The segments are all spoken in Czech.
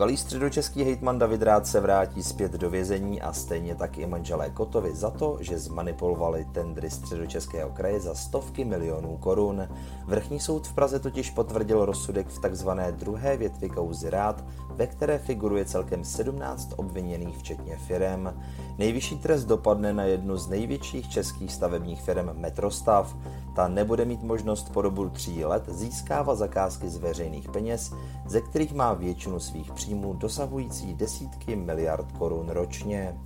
Bývalý středočeský hejtman David Rád se vrátí zpět do vězení a stejně tak i manželé Kotovi za to, že zmanipulovali tendry středočeského kraje za stovky milionů korun. Vrchní soud v Praze totiž potvrdil rozsudek v takzvané druhé větvi kauzy Rád, ve které figuruje celkem 17 obviněných včetně firem. Nejvyšší trest dopadne na jednu z největších českých stavebních firm Metrostav. Ta nebude mít možnost po dobu tří let získávat zakázky z veřejných peněz, ze kterých má většinu svých příjmů dosahující desítky miliard korun ročně.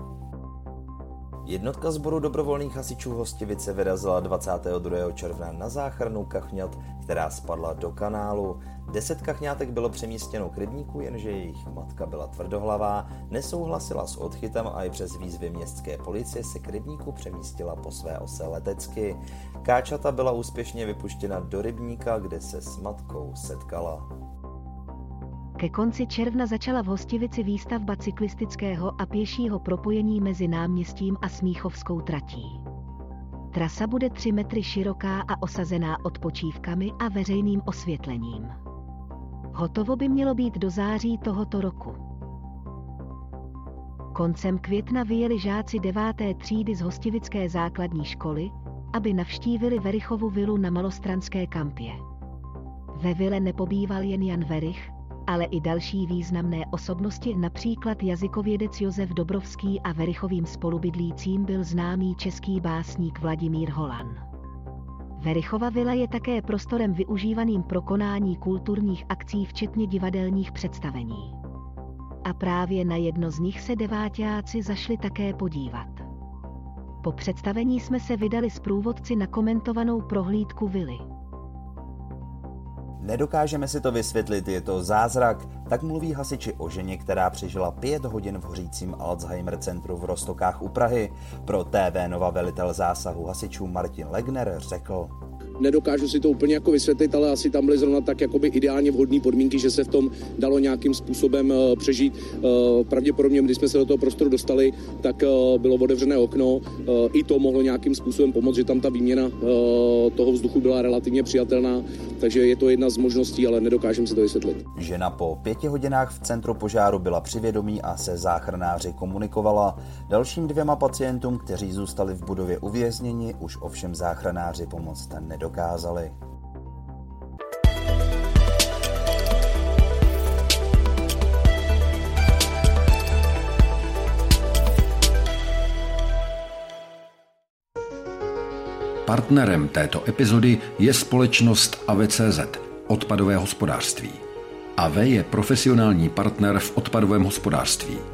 Jednotka sboru dobrovolných hasičů Hostivice vyrazila 22. června na záchranu kachňat, která spadla do kanálu. Deset kachňátek bylo přemístěno k rybníku, jenže jejich matka byla tvrdohlavá, nesouhlasila s odchytem a i přes výzvy městské policie se k rybníku přemístila po své ose letecky. Káčata byla úspěšně vypuštěna do rybníka, kde se s matkou setkala. Ke konci června začala v Hostivici výstavba cyklistického a pěšího propojení mezi náměstím a Smíchovskou tratí. Trasa bude 3 metry široká a osazená odpočívkami a veřejným osvětlením. Hotovo by mělo být do září tohoto roku. Koncem května vyjeli žáci deváté třídy z Hostivické základní školy, aby navštívili Verichovu vilu na Malostranské kampě. Ve vile nepobýval jen Jan Verich, ale i další významné osobnosti, například jazykovědec Josef Dobrovský a Verichovým spolubydlícím byl známý český básník Vladimír Holan. Verichova vila je také prostorem využívaným pro konání kulturních akcí, včetně divadelních představení. A právě na jedno z nich se devátáci zašli také podívat. Po představení jsme se vydali s průvodci na komentovanou prohlídku vily. Nedokážeme si to vysvětlit, je to zázrak, tak mluví hasiči o ženě, která přežila pět hodin v hořícím Alzheimer centru v Rostokách u Prahy. Pro TV Nova velitel zásahu hasičů Martin Legner řekl. Nedokážu si to úplně jako vysvětlit, ale asi tam byly zrovna tak jakoby ideálně vhodné podmínky, že se v tom dalo nějakým způsobem uh, přežít. Uh, pravděpodobně, když jsme se do toho prostoru dostali, tak uh, bylo otevřené okno. I to mohlo nějakým způsobem pomoct, že tam ta výměna toho vzduchu byla relativně přijatelná, takže je to jedna z možností, ale nedokážeme si to vysvětlit. Žena po pěti hodinách v centru požáru byla přivědomí a se záchranáři komunikovala. Dalším dvěma pacientům, kteří zůstali v budově uvězněni, už ovšem záchranáři pomoct nedokázali dokázali. Partnerem této epizody je společnost AVCZ, odpadové hospodářství. AV je profesionální partner v odpadovém hospodářství.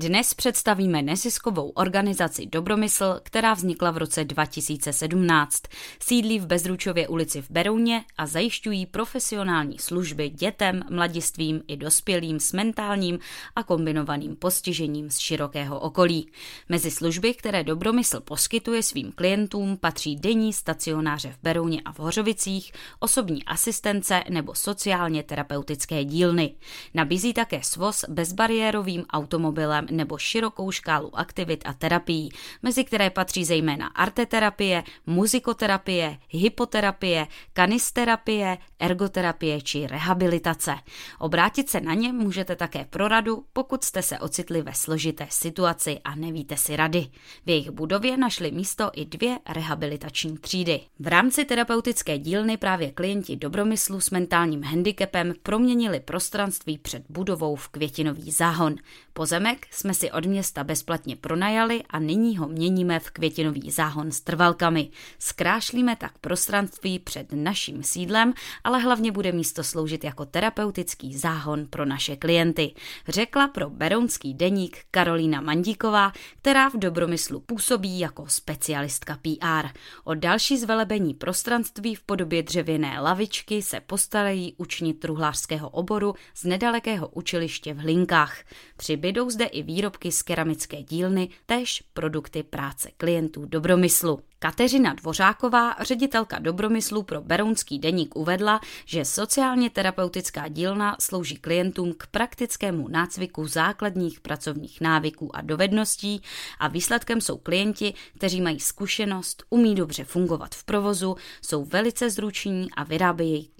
Dnes představíme neziskovou organizaci Dobromysl, která vznikla v roce 2017. Sídlí v Bezručově ulici v Berouně a zajišťují profesionální služby dětem, mladistvím i dospělým s mentálním a kombinovaným postižením z širokého okolí. Mezi služby, které Dobromysl poskytuje svým klientům, patří denní stacionáře v Berouně a v Hořovicích, osobní asistence nebo sociálně terapeutické dílny. Nabízí také svoz bezbariérovým automobilem nebo širokou škálu aktivit a terapií, mezi které patří zejména arteterapie, muzikoterapie, hypoterapie, kanisterapie, ergoterapie či rehabilitace. Obrátit se na ně můžete také pro radu, pokud jste se ocitli ve složité situaci a nevíte si rady. V jejich budově našli místo i dvě rehabilitační třídy. V rámci terapeutické dílny právě klienti dobromyslu s mentálním handicapem proměnili prostranství před budovou v květinový záhon. Pozemek jsme si od města bezplatně pronajali a nyní ho měníme v květinový záhon s trvalkami. Zkrášlíme tak prostranství před naším sídlem, ale hlavně bude místo sloužit jako terapeutický záhon pro naše klienty, řekla pro Berounský deník Karolína Mandíková, která v Dobromyslu působí jako specialistka PR. O další zvelebení prostranství v podobě dřevěné lavičky se postarají učni truhlářského oboru z nedalekého učiliště v Hlinkách. Přibydou zde i výrobky z keramické dílny, též produkty práce klientů Dobromyslu. Kateřina Dvořáková, ředitelka Dobromyslu pro Berounský deník, uvedla, že sociálně terapeutická dílna slouží klientům k praktickému nácviku základních pracovních návyků a dovedností a výsledkem jsou klienti, kteří mají zkušenost, umí dobře fungovat v provozu, jsou velice zruční a vyrábějí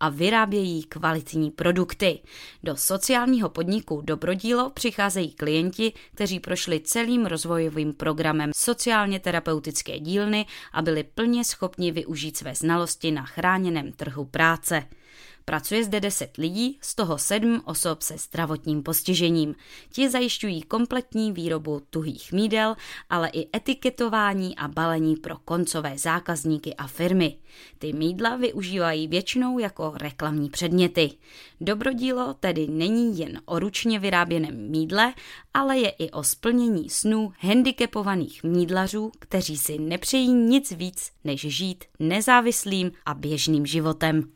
a vyrábějí kvalitní produkty. Do sociálního podniku Dobrodílo přicházejí klienti, kteří prošli celým rozvojovým programem sociálně terapeutické dílny a byli plně schopni využít své znalosti na chráněném trhu práce. Pracuje zde 10 lidí, z toho 7 osob se zdravotním postižením. Ti zajišťují kompletní výrobu tuhých mídel, ale i etiketování a balení pro koncové zákazníky a firmy. Ty mídla využívají většinou jako reklamní předměty. Dobrodílo tedy není jen o ručně vyráběném mídle, ale je i o splnění snů handicapovaných mídlařů, kteří si nepřejí nic víc, než žít nezávislým a běžným životem.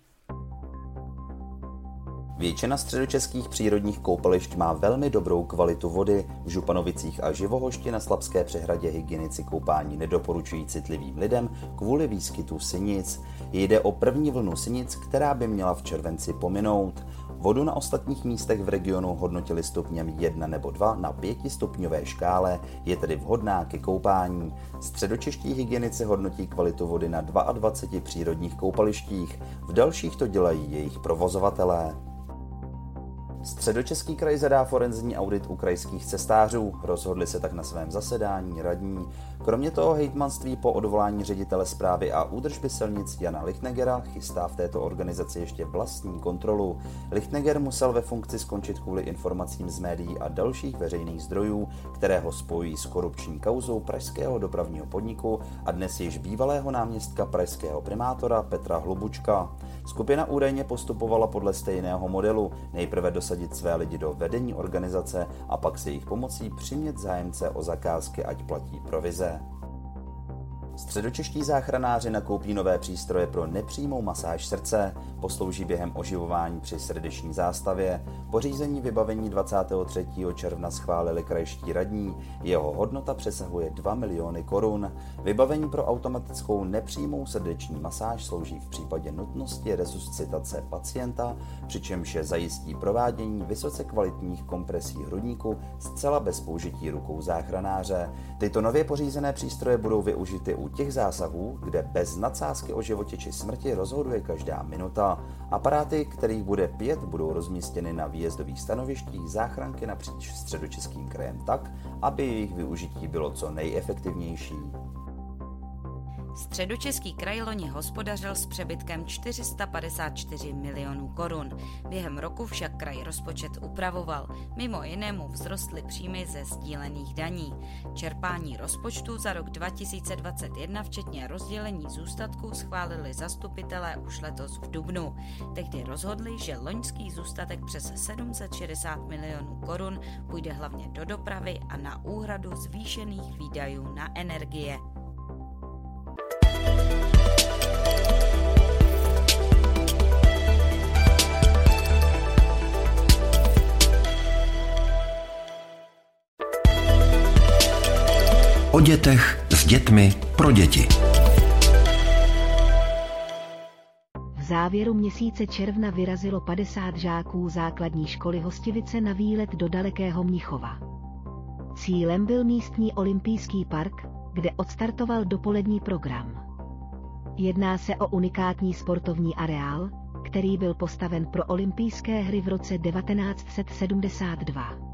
Většina středočeských přírodních koupališť má velmi dobrou kvalitu vody. V Županovicích a Živohošti na Slabské přehradě hygienici koupání nedoporučují citlivým lidem kvůli výskytu sinic. Jde o první vlnu sinic, která by měla v červenci pominout. Vodu na ostatních místech v regionu hodnotili stupněm 1 nebo 2 na 5 stupňové škále, je tedy vhodná ke koupání. Středočeští hygienici hodnotí kvalitu vody na 22 přírodních koupalištích, v dalších to dělají jejich provozovatelé. Středočeský kraj zadá forenzní audit u krajských cestářů, rozhodli se tak na svém zasedání radní. Kromě toho hejtmanství po odvolání ředitele zprávy a údržby silnic Jana Lichtnegera chystá v této organizaci ještě vlastní kontrolu. Lichtneger musel ve funkci skončit kvůli informacím z médií a dalších veřejných zdrojů, které ho spojí s korupční kauzou pražského dopravního podniku a dnes již bývalého náměstka pražského primátora Petra Hlubučka. Skupina údajně postupovala podle stejného modelu, nejprve dosadit své lidi do vedení organizace a pak se jejich pomocí přimět zájemce o zakázky, ať platí provize. Nada. Středočeští záchranáři nakoupí nové přístroje pro nepřímou masáž srdce, poslouží během oživování při srdeční zástavě. Pořízení vybavení 23. června schválili krajští radní, jeho hodnota přesahuje 2 miliony korun. Vybavení pro automatickou nepřímou srdeční masáž slouží v případě nutnosti resuscitace pacienta, přičemž je zajistí provádění vysoce kvalitních kompresí hrudníku zcela bez použití rukou záchranáře. Tyto nově pořízené přístroje budou využity u těch zásahů, kde bez nadsázky o životě či smrti rozhoduje každá minuta. Aparáty, kterých bude pět, budou rozmístěny na výjezdových stanovištích záchranky napříč středočeským krajem tak, aby jejich využití bylo co nejefektivnější. Středočeský kraj loni hospodařil s přebytkem 454 milionů korun. Během roku však kraj rozpočet upravoval. Mimo jinému vzrostly příjmy ze sdílených daní. Čerpání rozpočtu za rok 2021 včetně rozdělení zůstatků schválili zastupitelé už letos v Dubnu. Tehdy rozhodli, že loňský zůstatek přes 760 milionů korun půjde hlavně do dopravy a na úhradu zvýšených výdajů na energie. O dětech, s dětmi, pro děti. V závěru měsíce června vyrazilo 50 žáků základní školy Hostivice na výlet do dalekého Mnichova. Cílem byl místní olympijský park, kde odstartoval dopolední program. Jedná se o unikátní sportovní areál, který byl postaven pro olympijské hry v roce 1972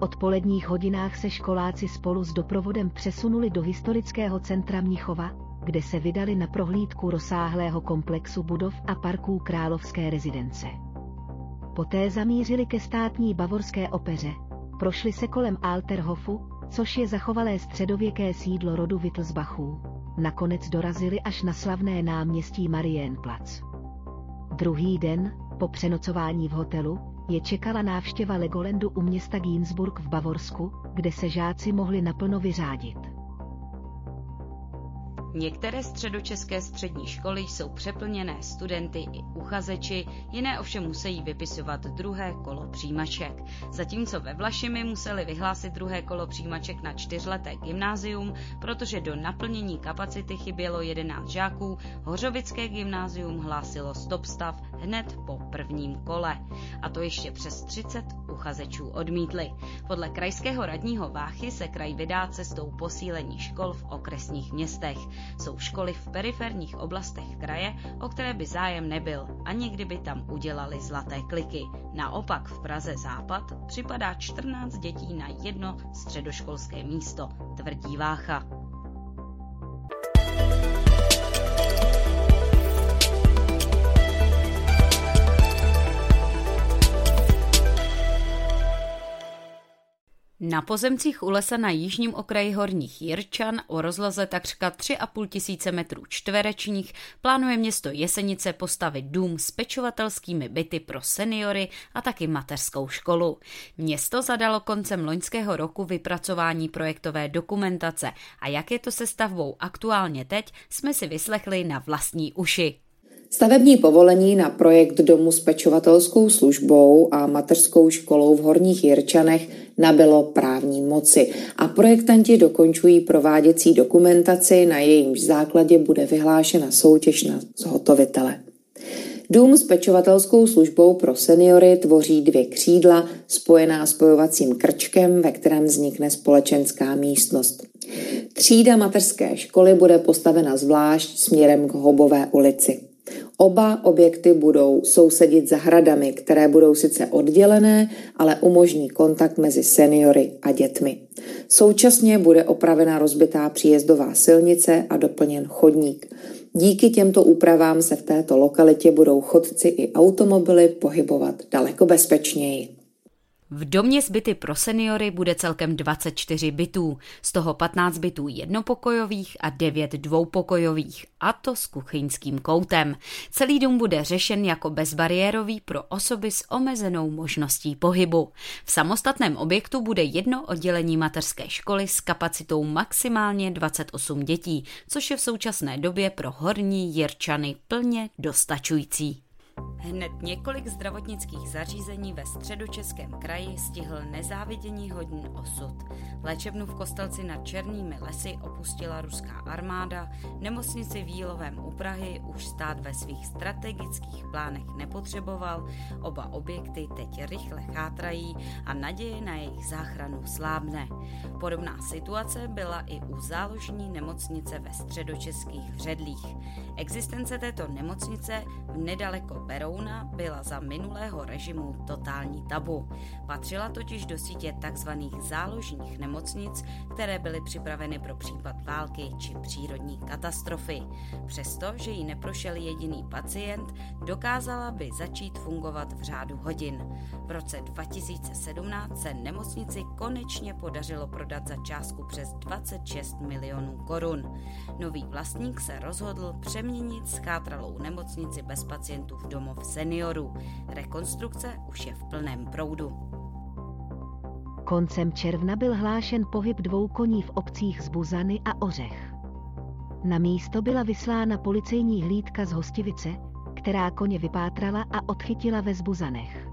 odpoledních hodinách se školáci spolu s doprovodem přesunuli do historického centra Mnichova, kde se vydali na prohlídku rozsáhlého komplexu budov a parků Královské rezidence. Poté zamířili ke státní bavorské opeře, Prošli se kolem Alterhofu, což je zachovalé středověké sídlo rodu Wittelsbachů. Nakonec dorazili až na slavné náměstí Marienplatz. Druhý den, po přenocování v hotelu, je čekala návštěva Legolandu u města Ginsburg v Bavorsku, kde se žáci mohli naplno vyřádit. Některé středočeské střední školy jsou přeplněné studenty i uchazeči, jiné ovšem musí vypisovat druhé kolo přijímaček. Zatímco ve Vlašimi museli vyhlásit druhé kolo přijímaček na čtyřleté gymnázium, protože do naplnění kapacity chybělo 11 žáků, Hořovické gymnázium hlásilo stop stav hned po prvním kole. A to ještě přes 30 uchazečů odmítli. Podle krajského radního Váchy se kraj vydá cestou posílení škol v okresních městech. Jsou školy v periferních oblastech kraje, o které by zájem nebyl, ani kdyby tam udělali zlaté kliky. Naopak v Praze Západ připadá 14 dětí na jedno středoškolské místo, tvrdí Vácha. Na pozemcích u lesa na jižním okraji Horních Jirčan o rozloze takřka 3,5 tisíce metrů čtverečních plánuje město Jesenice postavit dům s pečovatelskými byty pro seniory a taky mateřskou školu. Město zadalo koncem loňského roku vypracování projektové dokumentace a jak je to se stavbou aktuálně teď, jsme si vyslechli na vlastní uši. Stavební povolení na projekt domu s pečovatelskou službou a mateřskou školou v Horních Jirčanech nabylo právní moci a projektanti dokončují prováděcí dokumentaci, na jejímž základě bude vyhlášena soutěž na zhotovitele. Dům s pečovatelskou službou pro seniory tvoří dvě křídla spojená spojovacím krčkem, ve kterém vznikne společenská místnost. Třída mateřské školy bude postavena zvlášť směrem k Hobové ulici. Oba objekty budou sousedit zahradami, které budou sice oddělené, ale umožní kontakt mezi seniory a dětmi. Současně bude opravena rozbitá příjezdová silnice a doplněn chodník. Díky těmto úpravám se v této lokalitě budou chodci i automobily pohybovat daleko bezpečněji. V domě s byty pro seniory bude celkem 24 bytů, z toho 15 bytů jednopokojových a 9 dvoupokojových, a to s kuchyňským koutem. Celý dům bude řešen jako bezbariérový pro osoby s omezenou možností pohybu. V samostatném objektu bude jedno oddělení mateřské školy s kapacitou maximálně 28 dětí, což je v současné době pro horní Jirčany plně dostačující. Hned několik zdravotnických zařízení ve středočeském kraji stihl nezávidění hodný osud. Léčebnu v Kostelci nad Černými lesy opustila ruská armáda, nemocnici v Jílovém u Prahy už stát ve svých strategických plánech nepotřeboval, oba objekty teď rychle chátrají a naděje na jejich záchranu slábne. Podobná situace byla i u záložní nemocnice ve středočeských Hředlích. Existence této nemocnice v nedaleko Berouna byla za minulého režimu totální tabu. Patřila totiž do sítě tzv. záložních nemocnic, které byly připraveny pro případ války či přírodní katastrofy. Přesto, že jí neprošel jediný pacient, dokázala by začít fungovat v řádu hodin. V roce 2017 se nemocnici konečně podařilo prodat za částku přes 26 milionů korun. Nový vlastník se rozhodl přeměnit schátralou nemocnici bez pacientů v domov seniorů. Rekonstrukce už je v plném proudu. Koncem června byl hlášen pohyb dvou koní v obcích Zbuzany a Ořech. Na místo byla vyslána policejní hlídka z Hostivice, která koně vypátrala a odchytila ve Zbuzanech.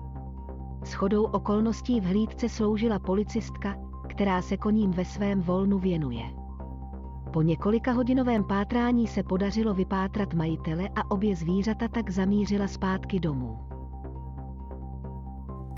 S chodou okolností v hlídce sloužila policistka, která se koním ve svém volnu věnuje. Po několika hodinovém pátrání se podařilo vypátrat majitele a obě zvířata tak zamířila zpátky domů.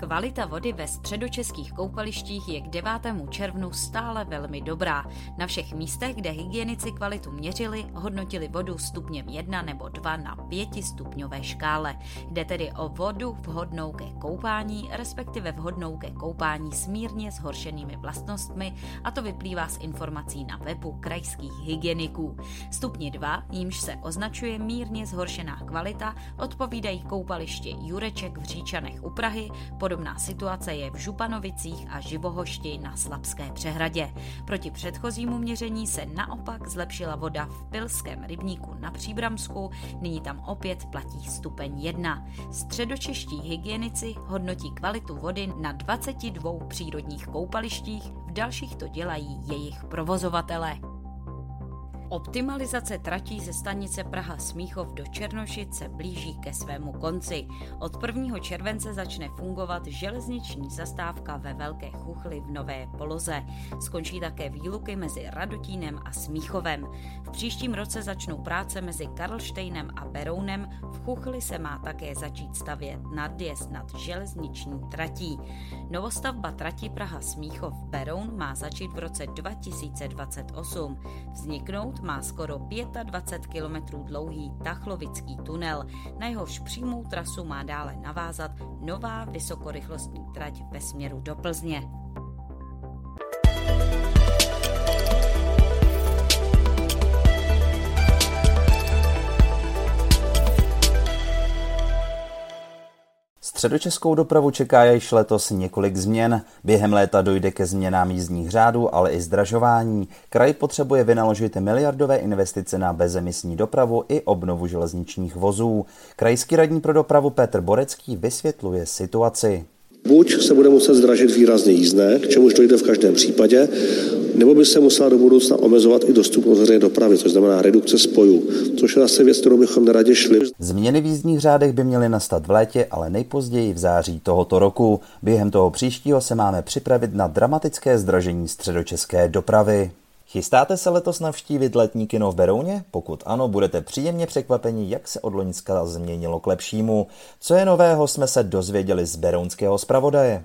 Kvalita vody ve středočeských koupalištích je k 9. červnu stále velmi dobrá. Na všech místech, kde hygienici kvalitu měřili, hodnotili vodu stupněm 1 nebo 2 na 5 stupňové škále. Jde tedy o vodu vhodnou ke koupání, respektive vhodnou ke koupání s mírně zhoršenými vlastnostmi, a to vyplývá z informací na webu krajských hygieniků. Stupni 2, jímž se označuje mírně zhoršená kvalita, odpovídají koupaliště Jureček v Říčanech u Prahy, pod podobná situace je v Županovicích a Živohošti na Slabské přehradě. Proti předchozímu měření se naopak zlepšila voda v Pilském rybníku na Příbramsku, nyní tam opět platí stupeň 1. Středočeští hygienici hodnotí kvalitu vody na 22 přírodních koupalištích, v dalších to dělají jejich provozovatele. Optimalizace tratí ze stanice Praha Smíchov do Černošic se blíží ke svému konci. Od 1. července začne fungovat železniční zastávka ve Velké Chuchli v Nové poloze. Skončí také výluky mezi Radotínem a Smíchovem. V příštím roce začnou práce mezi Karlštejnem a Berounem. V Chuchli se má také začít stavět nadjezd nad železniční tratí. Novostavba trati Praha Smíchov Beroun má začít v roce 2028. Vzniknout má skoro 25 km dlouhý Tachlovický tunel, na jehož přímou trasu má dále navázat nová vysokorychlostní trať ve směru do Plzně. Středočeskou dopravu čeká již letos několik změn. Během léta dojde ke změnám jízdních řádů, ale i zdražování. Kraj potřebuje vynaložit miliardové investice na bezemisní dopravu i obnovu železničních vozů. Krajský radní pro dopravu Petr Borecký vysvětluje situaci. Buď se bude muset zdražit výrazně jízdné, k čemuž dojde v každém případě, nebo by se musela do budoucna omezovat i dostupnost veřejné dopravy, což znamená redukce spojů, což je zase věc, kterou bychom neradě šli. Změny v jízdních řádech by měly nastat v létě, ale nejpozději v září tohoto roku. Během toho příštího se máme připravit na dramatické zdražení středočeské dopravy. Chystáte se letos navštívit letní kino v Berouně? Pokud ano, budete příjemně překvapeni, jak se od Loňska změnilo k lepšímu. Co je nového, jsme se dozvěděli z berounského zpravodaje.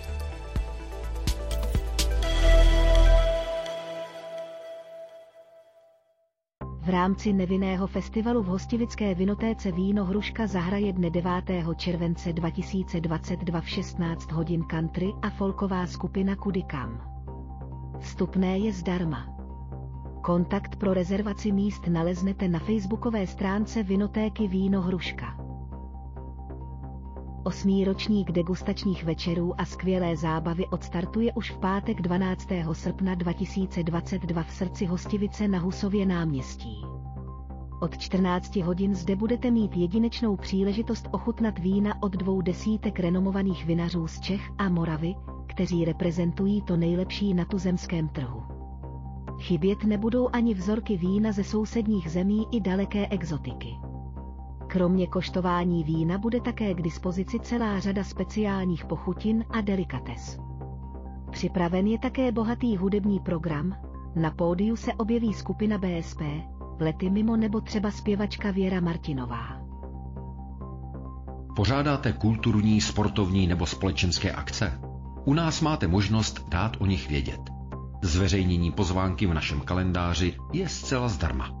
Rámci nevinného festivalu v hostivické vinotéce Víno Hruška zahraje dne 9. července 2022 v 16 hodin country a folková skupina Kudikam. Vstupné je zdarma. Kontakt pro rezervaci míst naleznete na facebookové stránce Vinotéky Víno Hruška. Osmý ročník degustačních večerů a skvělé zábavy odstartuje už v pátek 12. srpna 2022 v srdci Hostivice na Husově náměstí. Od 14 hodin zde budete mít jedinečnou příležitost ochutnat vína od dvou desítek renomovaných vinařů z Čech a Moravy, kteří reprezentují to nejlepší na tuzemském trhu. Chybět nebudou ani vzorky vína ze sousedních zemí i daleké exotiky. Kromě koštování vína bude také k dispozici celá řada speciálních pochutin a delikates. Připraven je také bohatý hudební program, na pódiu se objeví skupina BSP, lety mimo nebo třeba zpěvačka Věra Martinová. Pořádáte kulturní, sportovní nebo společenské akce? U nás máte možnost dát o nich vědět. Zveřejnění pozvánky v našem kalendáři je zcela zdarma.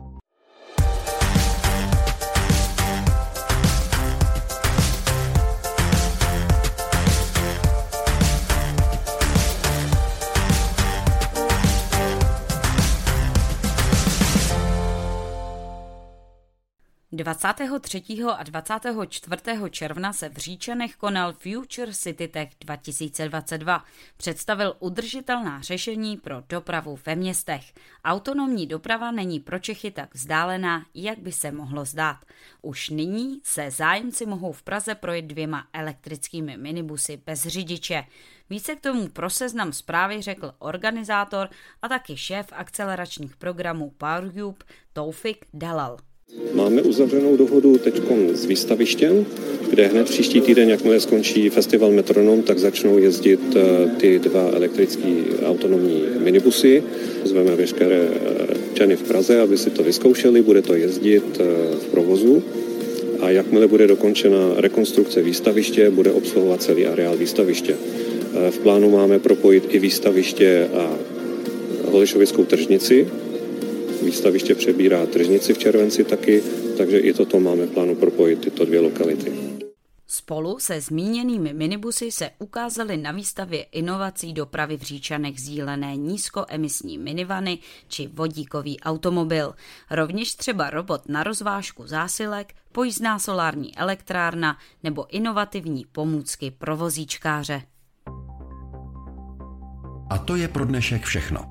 23. a 24. června se v Říčanech konal Future City Tech 2022. Představil udržitelná řešení pro dopravu ve městech. Autonomní doprava není pro Čechy tak vzdálená, jak by se mohlo zdát. Už nyní se zájemci mohou v Praze projet dvěma elektrickými minibusy bez řidiče. Více k tomu pro seznam zprávy řekl organizátor a taky šéf akceleračních programů PowerCube Toufik Dalal. Máme uzavřenou dohodu teď s výstavištěm, kde hned příští týden, jakmile skončí festival Metronom, tak začnou jezdit eh, ty dva elektrické autonomní minibusy. Zveme veškeré eh, čany v Praze, aby si to vyzkoušeli, bude to jezdit eh, v provozu a jakmile bude dokončena rekonstrukce výstaviště, bude obsluhovat celý areál výstaviště. V plánu máme propojit i výstaviště a Holešovickou tržnici, Výstaviště přebírá tržnici v červenci taky, takže i toto máme plánu propojit tyto dvě lokality. Spolu se zmíněnými minibusy se ukázaly na výstavě inovací dopravy v Říčanech sdílené nízkoemisní minivany či vodíkový automobil. Rovněž třeba robot na rozvážku zásilek, pojízdná solární elektrárna nebo inovativní pomůcky pro vozíčkáře. A to je pro dnešek všechno.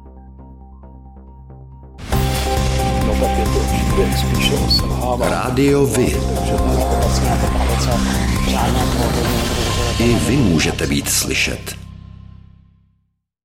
To spíše Rádio Vy. I vy můžete být slyšet.